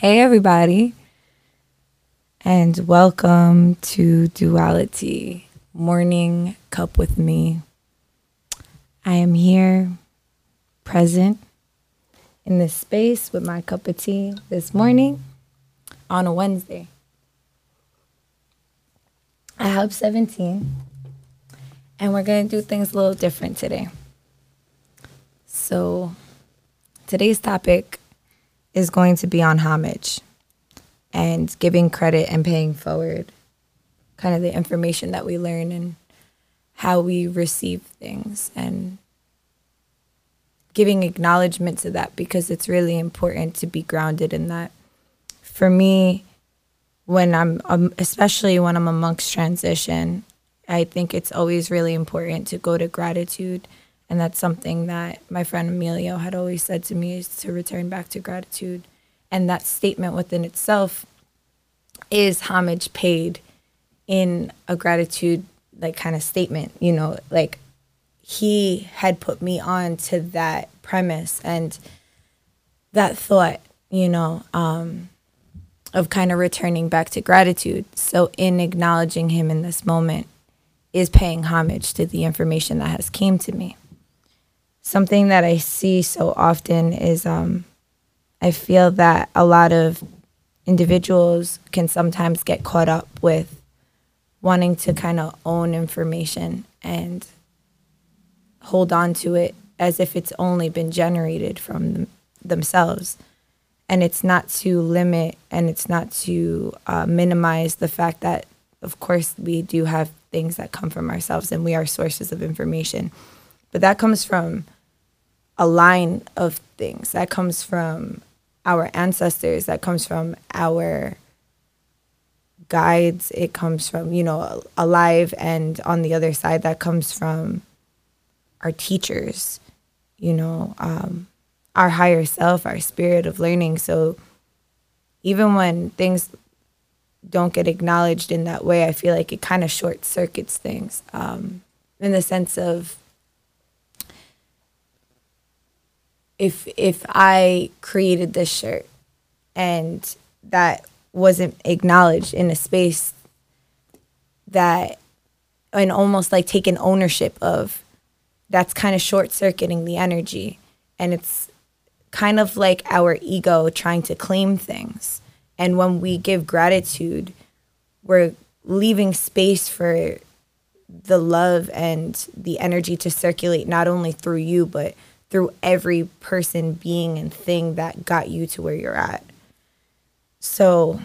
Hey, everybody. And welcome to Duality Morning Cup with me. I am here, present in this space with my cup of tea this morning on a Wednesday. I have 17, and we're going to do things a little different today. So, today's topic is going to be on homage and giving credit and paying forward, kind of the information that we learn and how we receive things and giving acknowledgement to that because it's really important to be grounded in that. For me, when I'm, um, especially when I'm amongst transition, I think it's always really important to go to gratitude. And that's something that my friend Emilio had always said to me is to return back to gratitude. And that statement within itself is homage paid in a gratitude like kind of statement, you know, like he had put me on to that premise and that thought, you know, um, of kind of returning back to gratitude. So in acknowledging him in this moment is paying homage to the information that has came to me. Something that I see so often is um, I feel that a lot of individuals can sometimes get caught up with wanting to kind of own information and hold on to it as if it's only been generated from them, themselves. And it's not to limit and it's not to uh, minimize the fact that of course we do have things that come from ourselves and we are sources of information but that comes from a line of things. That comes from our ancestors. That comes from our guides. It comes from you know alive and on the other side. That comes from our teachers you know um, our higher self, our spirit of learning. So even when things don't get acknowledged in that way, I feel like it kind of short circuits things um, in the sense of if if I created this shirt and that wasn't acknowledged in a space that and almost like taking ownership of that's kind of short circuiting the energy and it's kind of like our ego trying to claim things. And when we give gratitude, we're leaving space for the love and the energy to circulate not only through you, but through every person, being, and thing that got you to where you're at. So,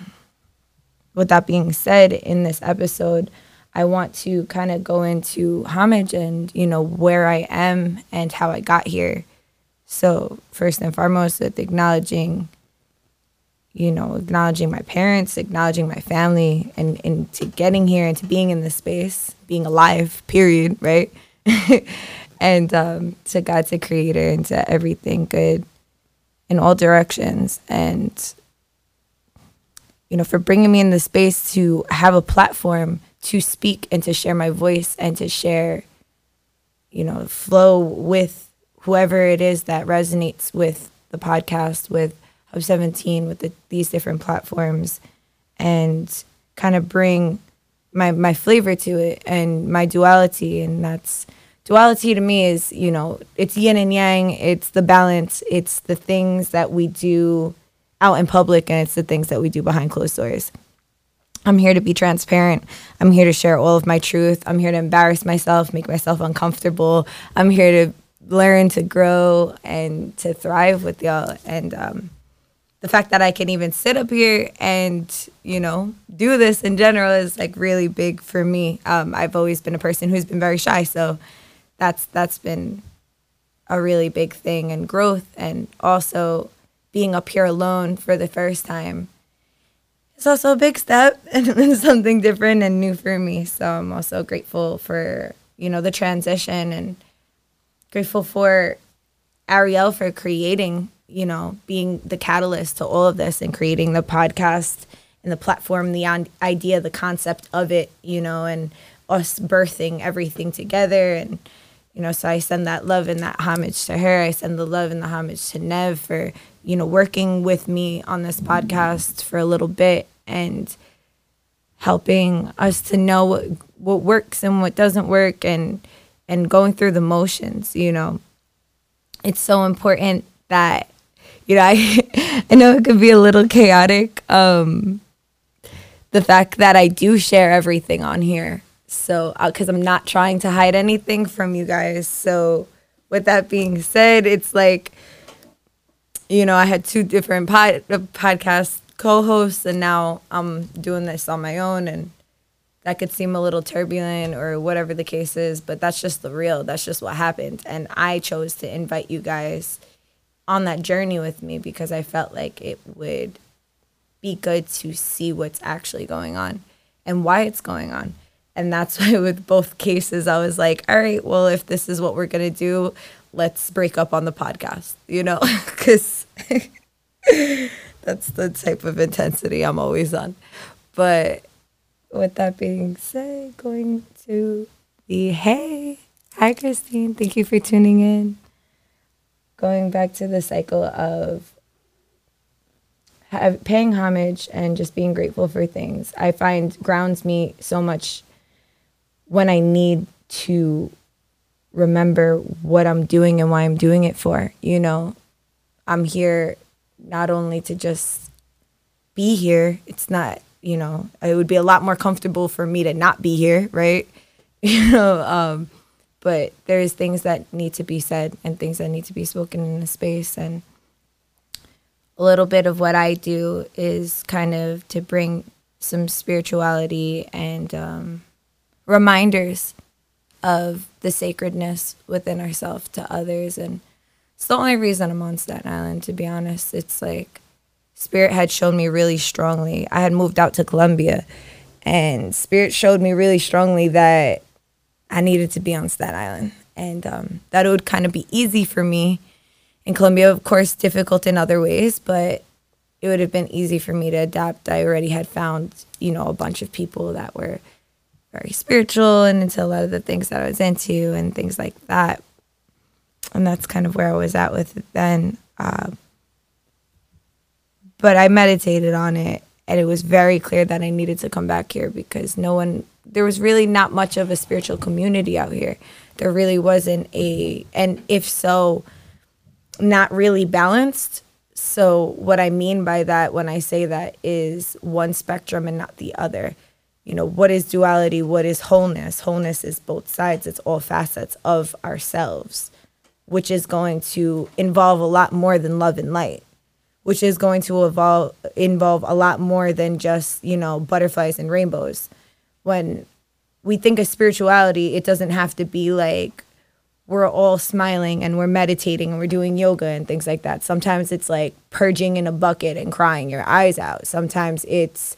with that being said, in this episode, I want to kind of go into homage and, you know, where I am and how I got here so first and foremost, with acknowledging, you know, acknowledging my parents, acknowledging my family, and and to getting here and to being in this space, being alive, period, right? and um, to God, to Creator, and to everything good in all directions, and you know, for bringing me in the space to have a platform to speak and to share my voice and to share, you know, flow with whoever it is that resonates with the podcast, with Hub 17, with the, these different platforms, and kind of bring my my flavor to it and my duality. And that's duality to me is you know it's yin and yang. It's the balance. It's the things that we do out in public, and it's the things that we do behind closed doors. I'm here to be transparent. I'm here to share all of my truth. I'm here to embarrass myself, make myself uncomfortable. I'm here to learn to grow and to thrive with y'all. And um, the fact that I can even sit up here and, you know, do this in general is like really big for me. Um, I've always been a person who's been very shy. So that's that's been a really big thing and growth and also being up here alone for the first time it's also a big step and something different and new for me so i'm also grateful for you know the transition and grateful for Ariel for creating, you know, being the catalyst to all of this and creating the podcast and the platform, the idea, the concept of it, you know, and us birthing everything together. And You know, so I send that love and that homage to her. I send the love and the homage to Nev for, you know, working with me on this podcast for a little bit and helping us to know what, what works and what doesn't work and and going through the motions, you know. It's so important that you know, I I know it could be a little chaotic. Um the fact that I do share everything on here. So, because uh, I'm not trying to hide anything from you guys. So, with that being said, it's like, you know, I had two different pod, uh, podcast co hosts, and now I'm doing this on my own. And that could seem a little turbulent or whatever the case is, but that's just the real. That's just what happened. And I chose to invite you guys on that journey with me because I felt like it would be good to see what's actually going on and why it's going on. And that's why with both cases, I was like, all right, well, if this is what we're going to do, let's break up on the podcast, you know, because that's the type of intensity I'm always on. But with that being said, going to the hey, hi, Christine. Thank you for tuning in. Going back to the cycle of have, paying homage and just being grateful for things, I find grounds me so much when I need to remember what I'm doing and why I'm doing it for. You know, I'm here not only to just be here, it's not, you know, it would be a lot more comfortable for me to not be here, right? You know, um, but there's things that need to be said and things that need to be spoken in a space and a little bit of what I do is kind of to bring some spirituality and um, reminders of the sacredness within ourselves to others. And it's the only reason I'm on Staten Island, to be honest. It's like Spirit had shown me really strongly. I had moved out to Colombia, and Spirit showed me really strongly that I needed to be on Staten Island and um, that it would kind of be easy for me in Colombia, of course, difficult in other ways, but it would have been easy for me to adapt. I already had found, you know, a bunch of people that were very spiritual and into a lot of the things that I was into and things like that. And that's kind of where I was at with it then. Uh, but I meditated on it and it was very clear that I needed to come back here because no one, there was really not much of a spiritual community out here. There really wasn't a, and if so, not really balanced. So, what I mean by that when I say that is one spectrum and not the other. You know, what is duality? What is wholeness? Wholeness is both sides, it's all facets of ourselves, which is going to involve a lot more than love and light, which is going to evolve, involve a lot more than just, you know, butterflies and rainbows. When we think of spirituality, it doesn't have to be like we're all smiling and we're meditating and we're doing yoga and things like that. Sometimes it's like purging in a bucket and crying your eyes out. Sometimes it's,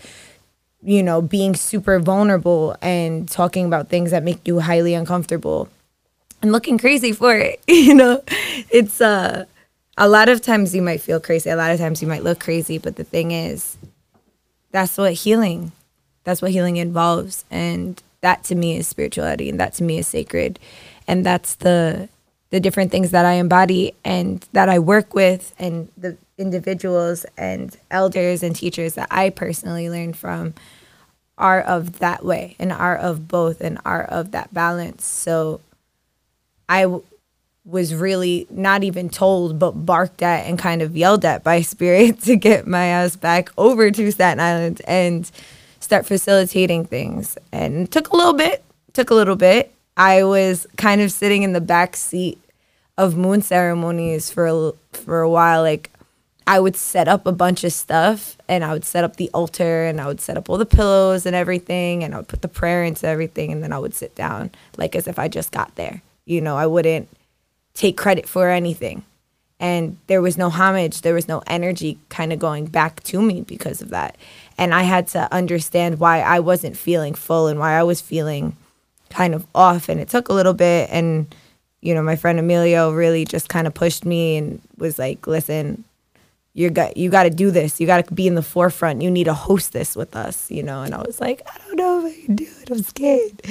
you know, being super vulnerable and talking about things that make you highly uncomfortable and looking crazy for it. you know, it's uh, a lot of times you might feel crazy, a lot of times you might look crazy, but the thing is, that's what healing, that's what healing involves. And that to me is spirituality and that to me is sacred and that's the the different things that I embody and that I work with and the individuals and elders and teachers that I personally learned from are of that way and are of both and are of that balance. So I w- was really not even told, but barked at and kind of yelled at by spirit to get my ass back over to Staten Island and start facilitating things. And took a little bit, took a little bit. I was kind of sitting in the back seat of moon ceremonies for a, for a while. Like I would set up a bunch of stuff and I would set up the altar and I would set up all the pillows and everything and I would put the prayer into everything and then I would sit down like as if I just got there. You know, I wouldn't take credit for anything. And there was no homage, there was no energy kind of going back to me because of that. And I had to understand why I wasn't feeling full and why I was feeling kind of off and it took a little bit and you know my friend Emilio really just kind of pushed me and was like listen you got you got to do this you got to be in the forefront you need to host this with us you know and I was like I don't know if I can do it I'm scared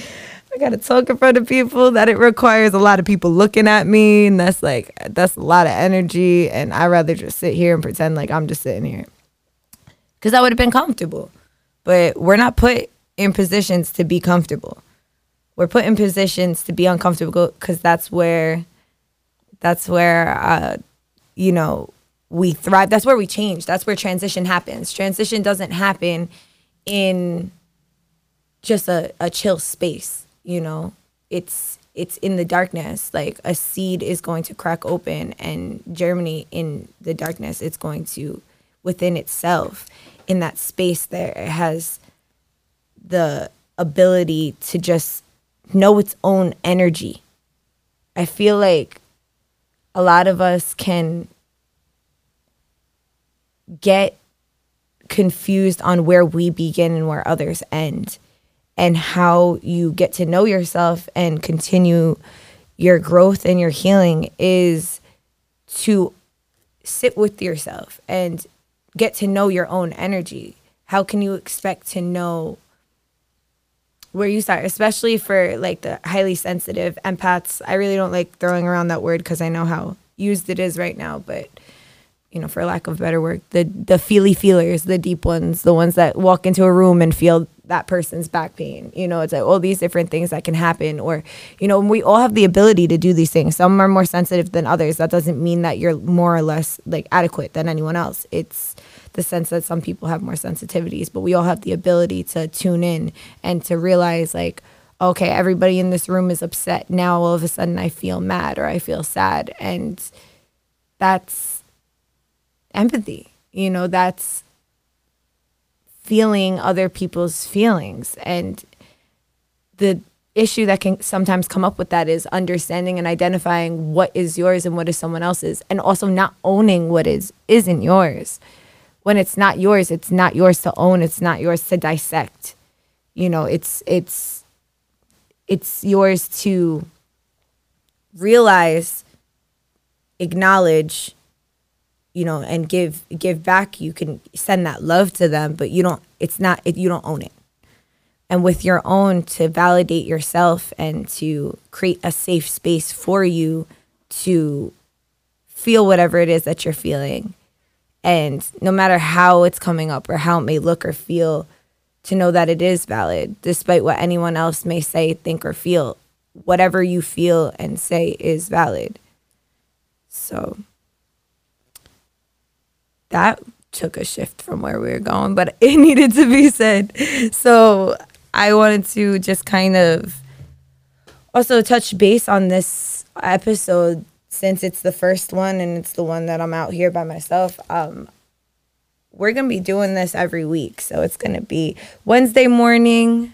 I gotta talk in front of people, that it requires a lot of people looking at me, and that's like that's a lot of energy. And I rather just sit here and pretend like I'm just sitting here, because I would have been comfortable. But we're not put in positions to be comfortable. We're put in positions to be uncomfortable because that's where, that's where, uh, you know, we thrive. That's where we change. That's where transition happens. Transition doesn't happen in just a, a chill space, you know. It's it's in the darkness. Like a seed is going to crack open and germinate in the darkness. It's going to within itself in that space there it has the ability to just know its own energy. I feel like a lot of us can get confused on where we begin and where others end and how you get to know yourself and continue your growth and your healing is to sit with yourself and get to know your own energy. How can you expect to know where you start, especially for like the highly sensitive empaths? I really don't like throwing around that word because I know how used it is right now, but you know, for lack of better word, the the feely feelers, the deep ones, the ones that walk into a room and feel that person's back pain. You know, it's like all these different things that can happen. Or, you know, we all have the ability to do these things. Some are more sensitive than others. That doesn't mean that you're more or less like adequate than anyone else. It's the sense that some people have more sensitivities, but we all have the ability to tune in and to realize like, okay, everybody in this room is upset. Now all of a sudden I feel mad or I feel sad. And that's empathy. You know, that's feeling other people's feelings. And the issue that can sometimes come up with that is understanding and identifying what is yours and what is someone else's and also not owning what is isn't yours when it's not yours it's not yours to own it's not yours to dissect you know it's it's it's yours to realize acknowledge you know, and give give back. You can send that love to them, but you don't. It's not. It, you don't own it. And with your own, to validate yourself and to create a safe space for you to feel whatever it is that you're feeling, and no matter how it's coming up or how it may look or feel, to know that it is valid, despite what anyone else may say, think, or feel. Whatever you feel and say is valid. So that took a shift from where we were going, but it needed to be said. So I wanted to just kind of also touch base on this episode since it's the first one and it's the one that I'm out here by myself. Um, we're gonna be doing this every week, so it's gonna be Wednesday morning,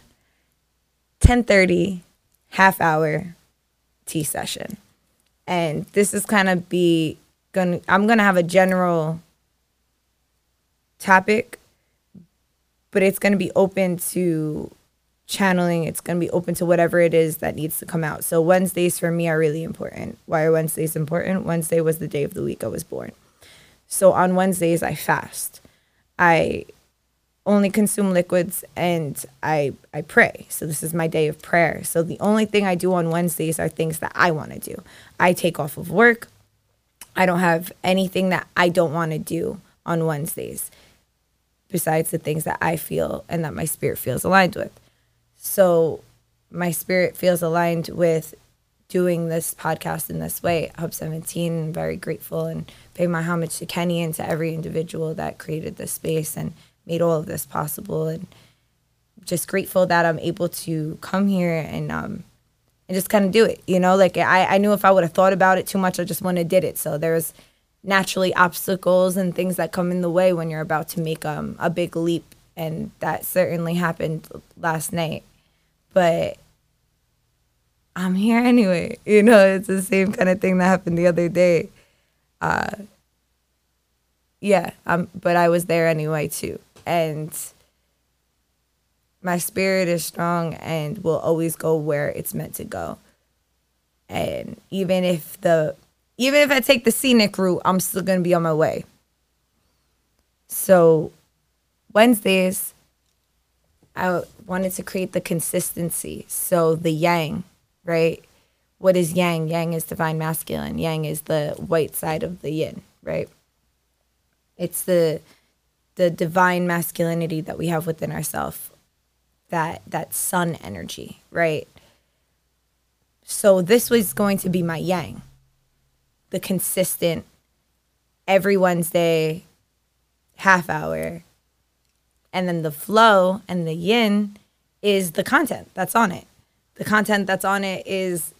ten thirty, half hour tea session, and this is kind of be gonna. I'm gonna have a general topic, but it's going to be open to channeling. It's going to be open to whatever it is that needs to come out. So Wednesdays for me are really important. Why are Wednesdays important? Wednesday was the day of the week I was born. So on Wednesdays I fast. I only consume liquids and I I pray. So this is my day of prayer. So the only thing I do on Wednesdays are things that I want to do. I take off of work. I don't have anything that I don't want to do on Wednesdays besides the things that I feel and that my spirit feels aligned with. So my spirit feels aligned with doing this podcast in this way. Hub 17, I'm very grateful and pay my homage to Kenny and to every individual that created this space and made all of this possible. And just grateful that I'm able to come here and um and just kind of do it. You know, like I, I knew if I would have thought about it too much, I just wouldn't have did it. So there was naturally obstacles and things that come in the way when you're about to make um, a big leap. And that certainly happened last night. But I'm here anyway. You know, it's the same kind of thing that happened the other day. Uh, yeah, um, but I was there anyway too. And my spirit is strong and will always go where it's meant to go. And even if the even if I take the scenic route, I'm still going to be on my way. So, Wednesdays, I wanted to create the consistency. So the yang, right? What is yang? Yang is divine masculine. Yang is the white side of the yin, right? It's the the divine masculinity that we have within ourselves. That that sun energy, right? So this was going to be my yang. The consistent every Wednesday half hour. And then the flow and the yin is the content that's on it. The content that's on it is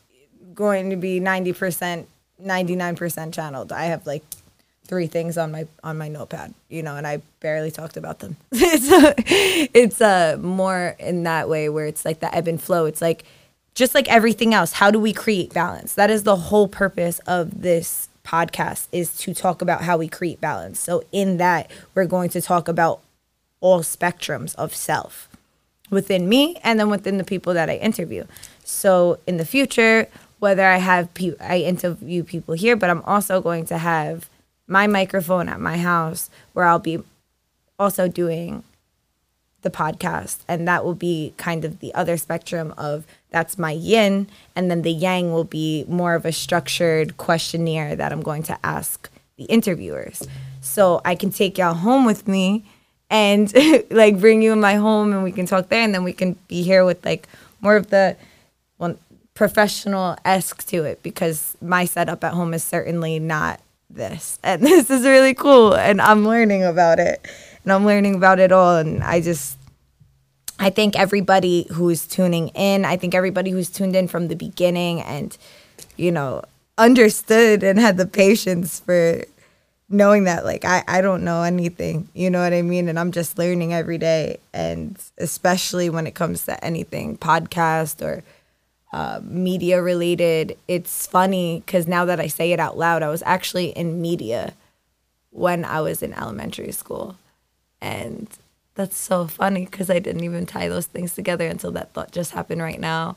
going to be 90%, 99% channeled. I have like three things on my on my notepad, you know, and I barely talked about them. it's a, it's a more in that way where it's like the ebb and flow. It's like just like everything else, how do we create balance? That is the whole purpose of this podcast is to talk about how we create balance. So in that, we're going to talk about all spectrums of self within me and then within the people that I interview. So in the future, whether I have pe- I interview people here, but I'm also going to have my microphone at my house where I'll be also doing the podcast and that will be kind of the other spectrum of that's my yin and then the yang will be more of a structured questionnaire that i'm going to ask the interviewers. So i can take y'all home with me and like bring you in my home and we can talk there and then we can be here with like more of the well professional esque to it because my setup at home is certainly not this. And this is really cool and i'm learning about it and i'm learning about it all and i just I think everybody who's tuning in, I think everybody who's tuned in from the beginning and, you know, understood and had the patience for knowing that like I, I don't know anything you know what i mean? And i'm just learning every day and especially when it comes to anything podcast or uh, media related it's funny because now that i say it out loud i was actually in media when i was in elementary school and that's so funny because I didn't even tie those things together until that thought just happened right now.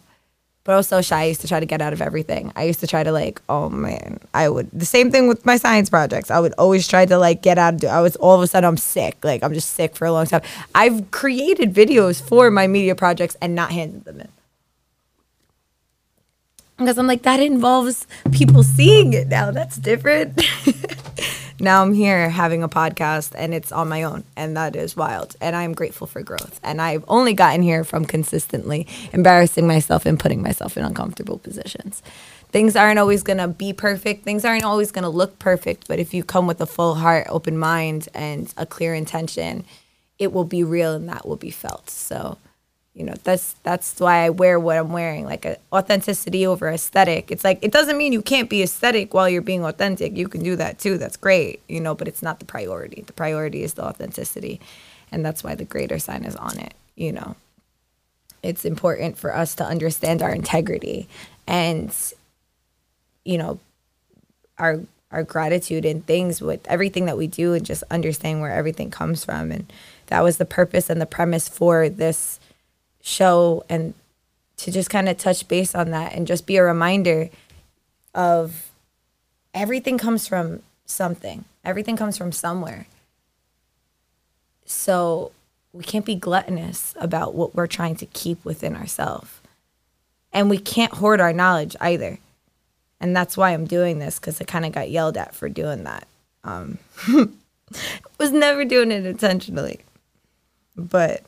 But I was so shy. I used to try to get out of everything. I used to try to like, oh man, I would. The same thing with my science projects. I would always try to like get out. Of, I was all of a sudden I'm sick. Like I'm just sick for a long time. I've created videos for my media projects and not handed them in because I'm like that involves people seeing it now. That's different. now I'm here having a podcast and it's on my own and that is wild and I'm grateful for growth and I've only gotten here from consistently embarrassing myself and putting myself in uncomfortable positions. Things aren't always going to be perfect. Things aren't always going to look perfect, but if you come with a full heart, open mind and a clear intention, it will be real and that will be felt. So you know that's that's why i wear what i'm wearing like a, authenticity over aesthetic. It's like it doesn't mean you can't be aesthetic while you're being authentic. You can do that too. That's great you know but it's not the priority. The priority is the authenticity and that's why the greater sign is on it you know. It's important for us to understand our integrity and you know our our gratitude and things with everything that we do and just understanding where everything comes from. And that was the purpose and the premise for this show and to just kind of touch base on that and just be a reminder of everything comes from something. Everything comes from somewhere. So we can't be gluttonous about what we're trying to keep within ourselves. And we can't hoard our knowledge either. And that's why I'm doing this because I kind of got yelled at for doing that. Um, was never doing it intentionally. But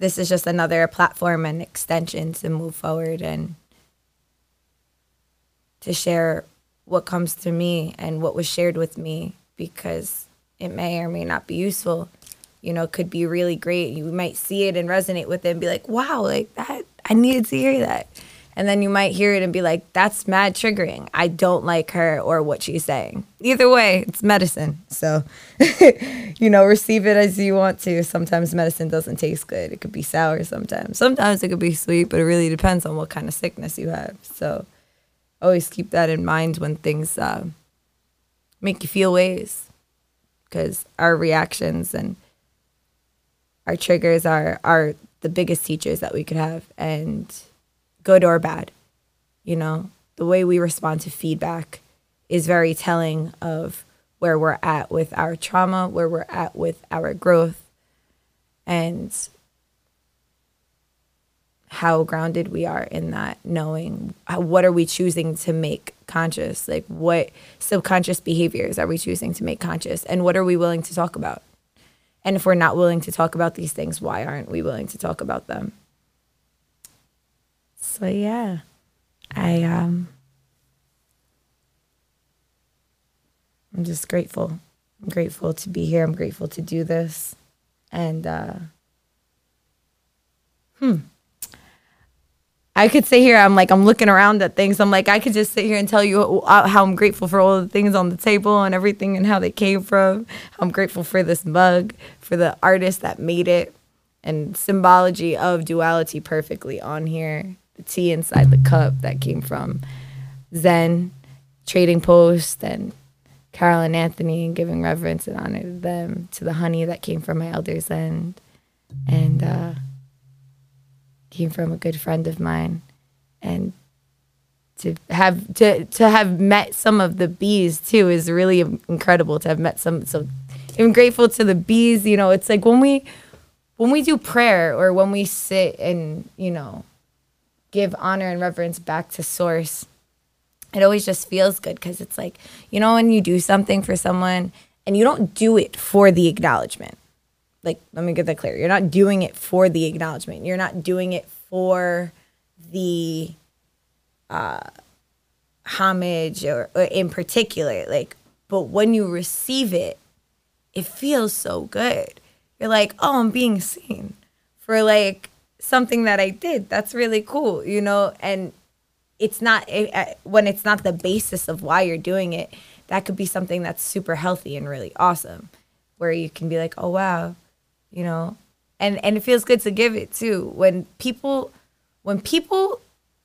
this is just another platform and extension to move forward and to share what comes to me and what was shared with me because it may or may not be useful. You know, could be really great. You might see it and resonate with it and be like, wow, like that, I needed to hear that. And then you might hear it and be like, that's mad triggering. I don't like her or what she's saying. Either way, it's medicine. So, you know, receive it as you want to. Sometimes medicine doesn't taste good. It could be sour sometimes. Sometimes it could be sweet, but it really depends on what kind of sickness you have. So, always keep that in mind when things uh, make you feel ways because our reactions and our triggers are, are the biggest teachers that we could have. And, good or bad. You know, the way we respond to feedback is very telling of where we're at with our trauma, where we're at with our growth. and how grounded we are in that knowing what are we choosing to make conscious like what subconscious behaviors are we choosing to make conscious and what are we willing to talk about and if we're not willing to talk about these things why aren't we willing to talk about them so yeah i um i'm just grateful i'm grateful to be here i'm grateful to do this and uh hmm I could sit here. I'm like, I'm looking around at things. I'm like, I could just sit here and tell you how I'm grateful for all the things on the table and everything and how they came from. I'm grateful for this mug, for the artist that made it, and symbology of duality perfectly on here. Tea inside the cup that came from Zen, Trading Post, and Carol and Anthony, and giving reverence and honor to them, to the honey that came from my elders' end. And, uh, came from a good friend of mine, and to have to to have met some of the bees too is really incredible. To have met some, so I'm grateful to the bees. You know, it's like when we when we do prayer or when we sit and you know give honor and reverence back to source. It always just feels good because it's like you know when you do something for someone and you don't do it for the acknowledgement. Like let me get that clear. You're not doing it for the acknowledgement. You're not doing it for the uh homage or, or in particular like but when you receive it it feels so good. You're like oh i'm being seen. For like something that i did. That's really cool you know and it's not it, uh, when it's not the basis of why you're doing it that could be something that's super healthy and really awesome where you can be like oh wow you know? And and it feels good to give it too. When people when people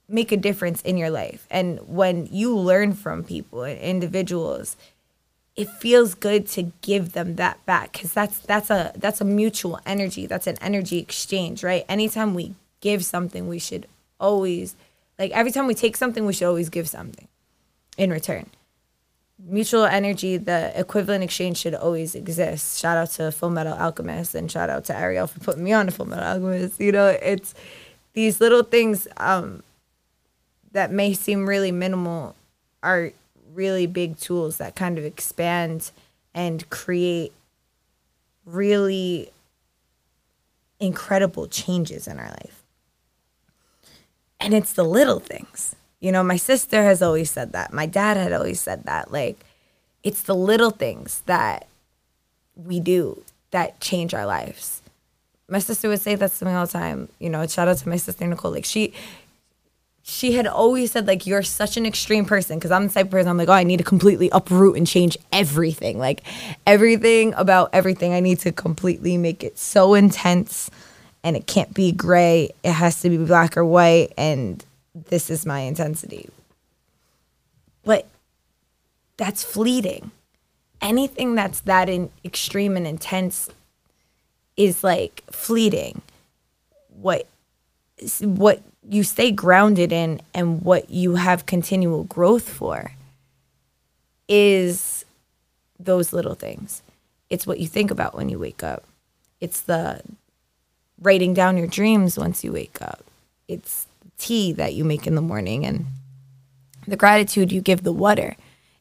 make a difference in your life and when you learn from people and individuals it feels good to give them that back because that's that's a that's a mutual energy that's an energy exchange right anytime we give something we should always like every time we take something we should always give something in return mutual energy, the equivalent exchange should always exist. Shout out to Full Metal Alchemist and shout out to Ariel for putting me on to Full Metal Alchemist. You know, it's these little things um, that may seem really minimal are really big tools that kind of expand and create really incredible changes in our life. And it's the little things you know, my sister has always said that. My dad had always said that. Like, it's the little things that we do that change our lives. My sister would say that to me all the time. You know, shout out to my sister Nicole. Like she she had always said like you're such an extreme person because I'm the type of person I'm like oh I need to completely uproot and change everything like everything about everything I need to completely make it so intense and it can't be gray it has to be black or white and this is my intensity. But that's fleeting. Anything that's that in extreme and intense is like fleeting. What what you stay grounded in and what you have continual growth for is those little things. It's what you think about when you wake up. It's the writing down your dreams once you wake up. It's tea that you make in the morning and the gratitude you give the water.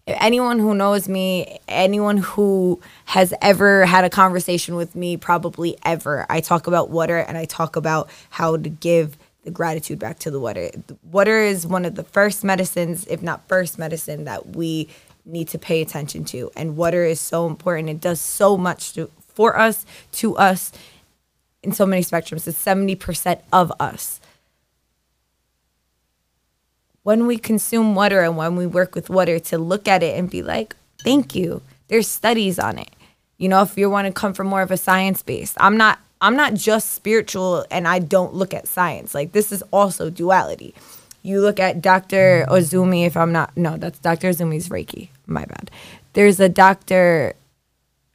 Anyone who knows me, anyone who has ever had a conversation with me, probably ever, I talk about water and I talk about how to give the gratitude back to the water. Water is one of the first medicines, if not first medicine, that we need to pay attention to. And water is so important. It does so much to, for us, to us, in so many spectrums. It's 70% of us when we consume water and when we work with water to look at it and be like, thank you. There's studies on it. You know, if you want to come from more of a science base, I'm not I'm not just spiritual and I don't look at science. Like this is also duality. You look at Dr. Ozumi, if I'm not no, that's Dr. Ozumi's Reiki. My bad. There's a doctor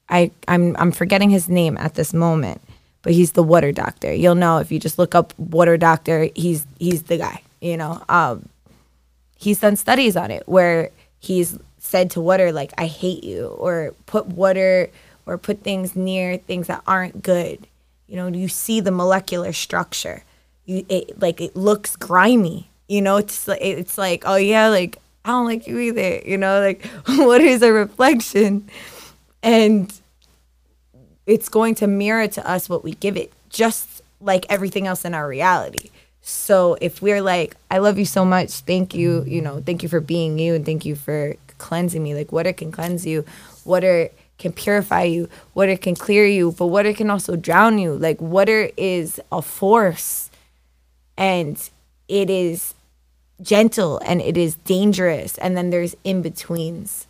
I I'm I'm forgetting his name at this moment, but he's the water doctor. You'll know if you just look up water doctor, he's he's the guy, you know. Um he's done studies on it where he's said to water like I hate you or put water or put things near things that aren't good. You know, you see the molecular structure. You it like it looks grimy. You know, it's like it's like oh yeah, like I don't like you either. You know, like what is a reflection? And it's going to mirror to us what we give it, just like everything else in our reality. So if we're like, I love you so much, thank you, you know, thank you for being you and thank you for cleansing me. Like water can cleanse you, water can purify you, water can clear you, but water can also drown you. Like water is a force and it is gentle and it is dangerous. And then there's in betweens,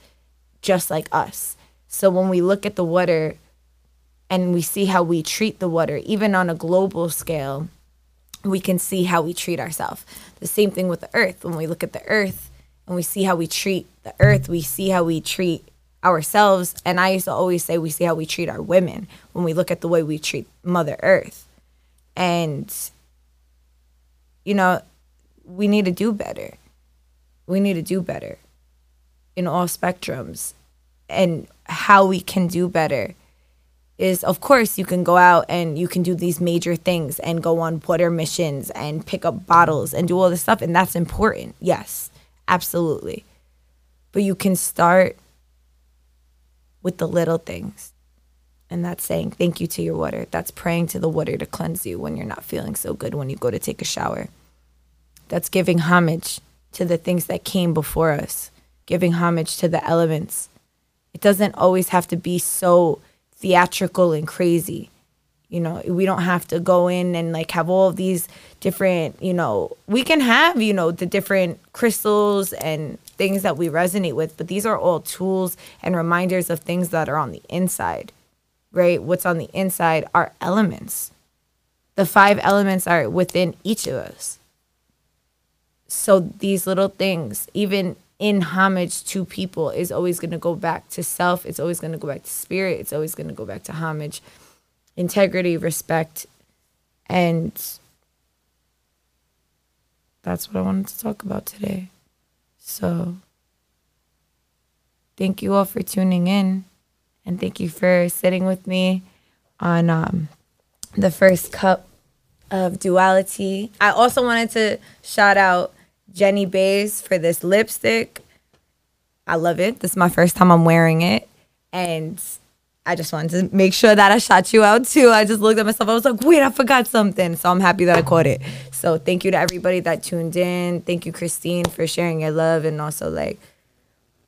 just like us. So when we look at the water and we see how we treat the water, even on a global scale, we can see how we treat ourselves. The same thing with the earth. When we look at the earth and we see how we treat the earth, we see how we treat ourselves. And I used to always say we see how we treat our women when we look at the way we treat Mother Earth. And, you know, we need to do better. We need to do better in all spectrums. And how we can do better is of course you can go out and you can do these major things and go on water missions and pick up bottles and do all this stuff and that's important yes absolutely but you can start with the little things. And that's saying thank you to your water. That's praying to the water to cleanse you when you're not feeling so good when you go to take a shower. That's giving homage to the things that came before us giving homage to the elements. It doesn't always have to be so theatrical and crazy. You know, we don't have to go in and like have all of these different, you know, we can have, you know, the different crystals and things that we resonate with, but these are all tools and reminders of things that are on the inside, right? What's on the inside are elements. The five elements are within each of us. So these little things, even in homage to people is always going to go back to self. It's always going to go back to spirit. It's always going to go back to homage, integrity, respect. And that's what I wanted to talk about today. So thank you all for tuning in. And thank you for sitting with me on um, the first cup of duality. I also wanted to shout out Jenny Bays for this lipstick. I love it. This is my first time I'm wearing it. And I just wanted to make sure that I shot you out too. I just looked at myself. I was like, wait, I forgot something. So I'm happy that I caught it. So thank you to everybody that tuned in. Thank you, Christine, for sharing your love and also like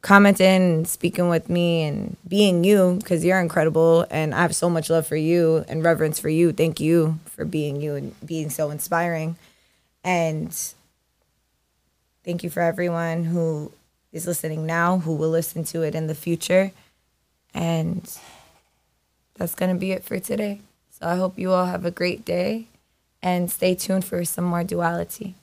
commenting and speaking with me and being you because you're incredible. And I have so much love for you and reverence for you. Thank you for being you and being so inspiring. And Thank you for everyone who is listening now, who will listen to it in the future. And that's going to be it for today. So I hope you all have a great day and stay tuned for some more duality.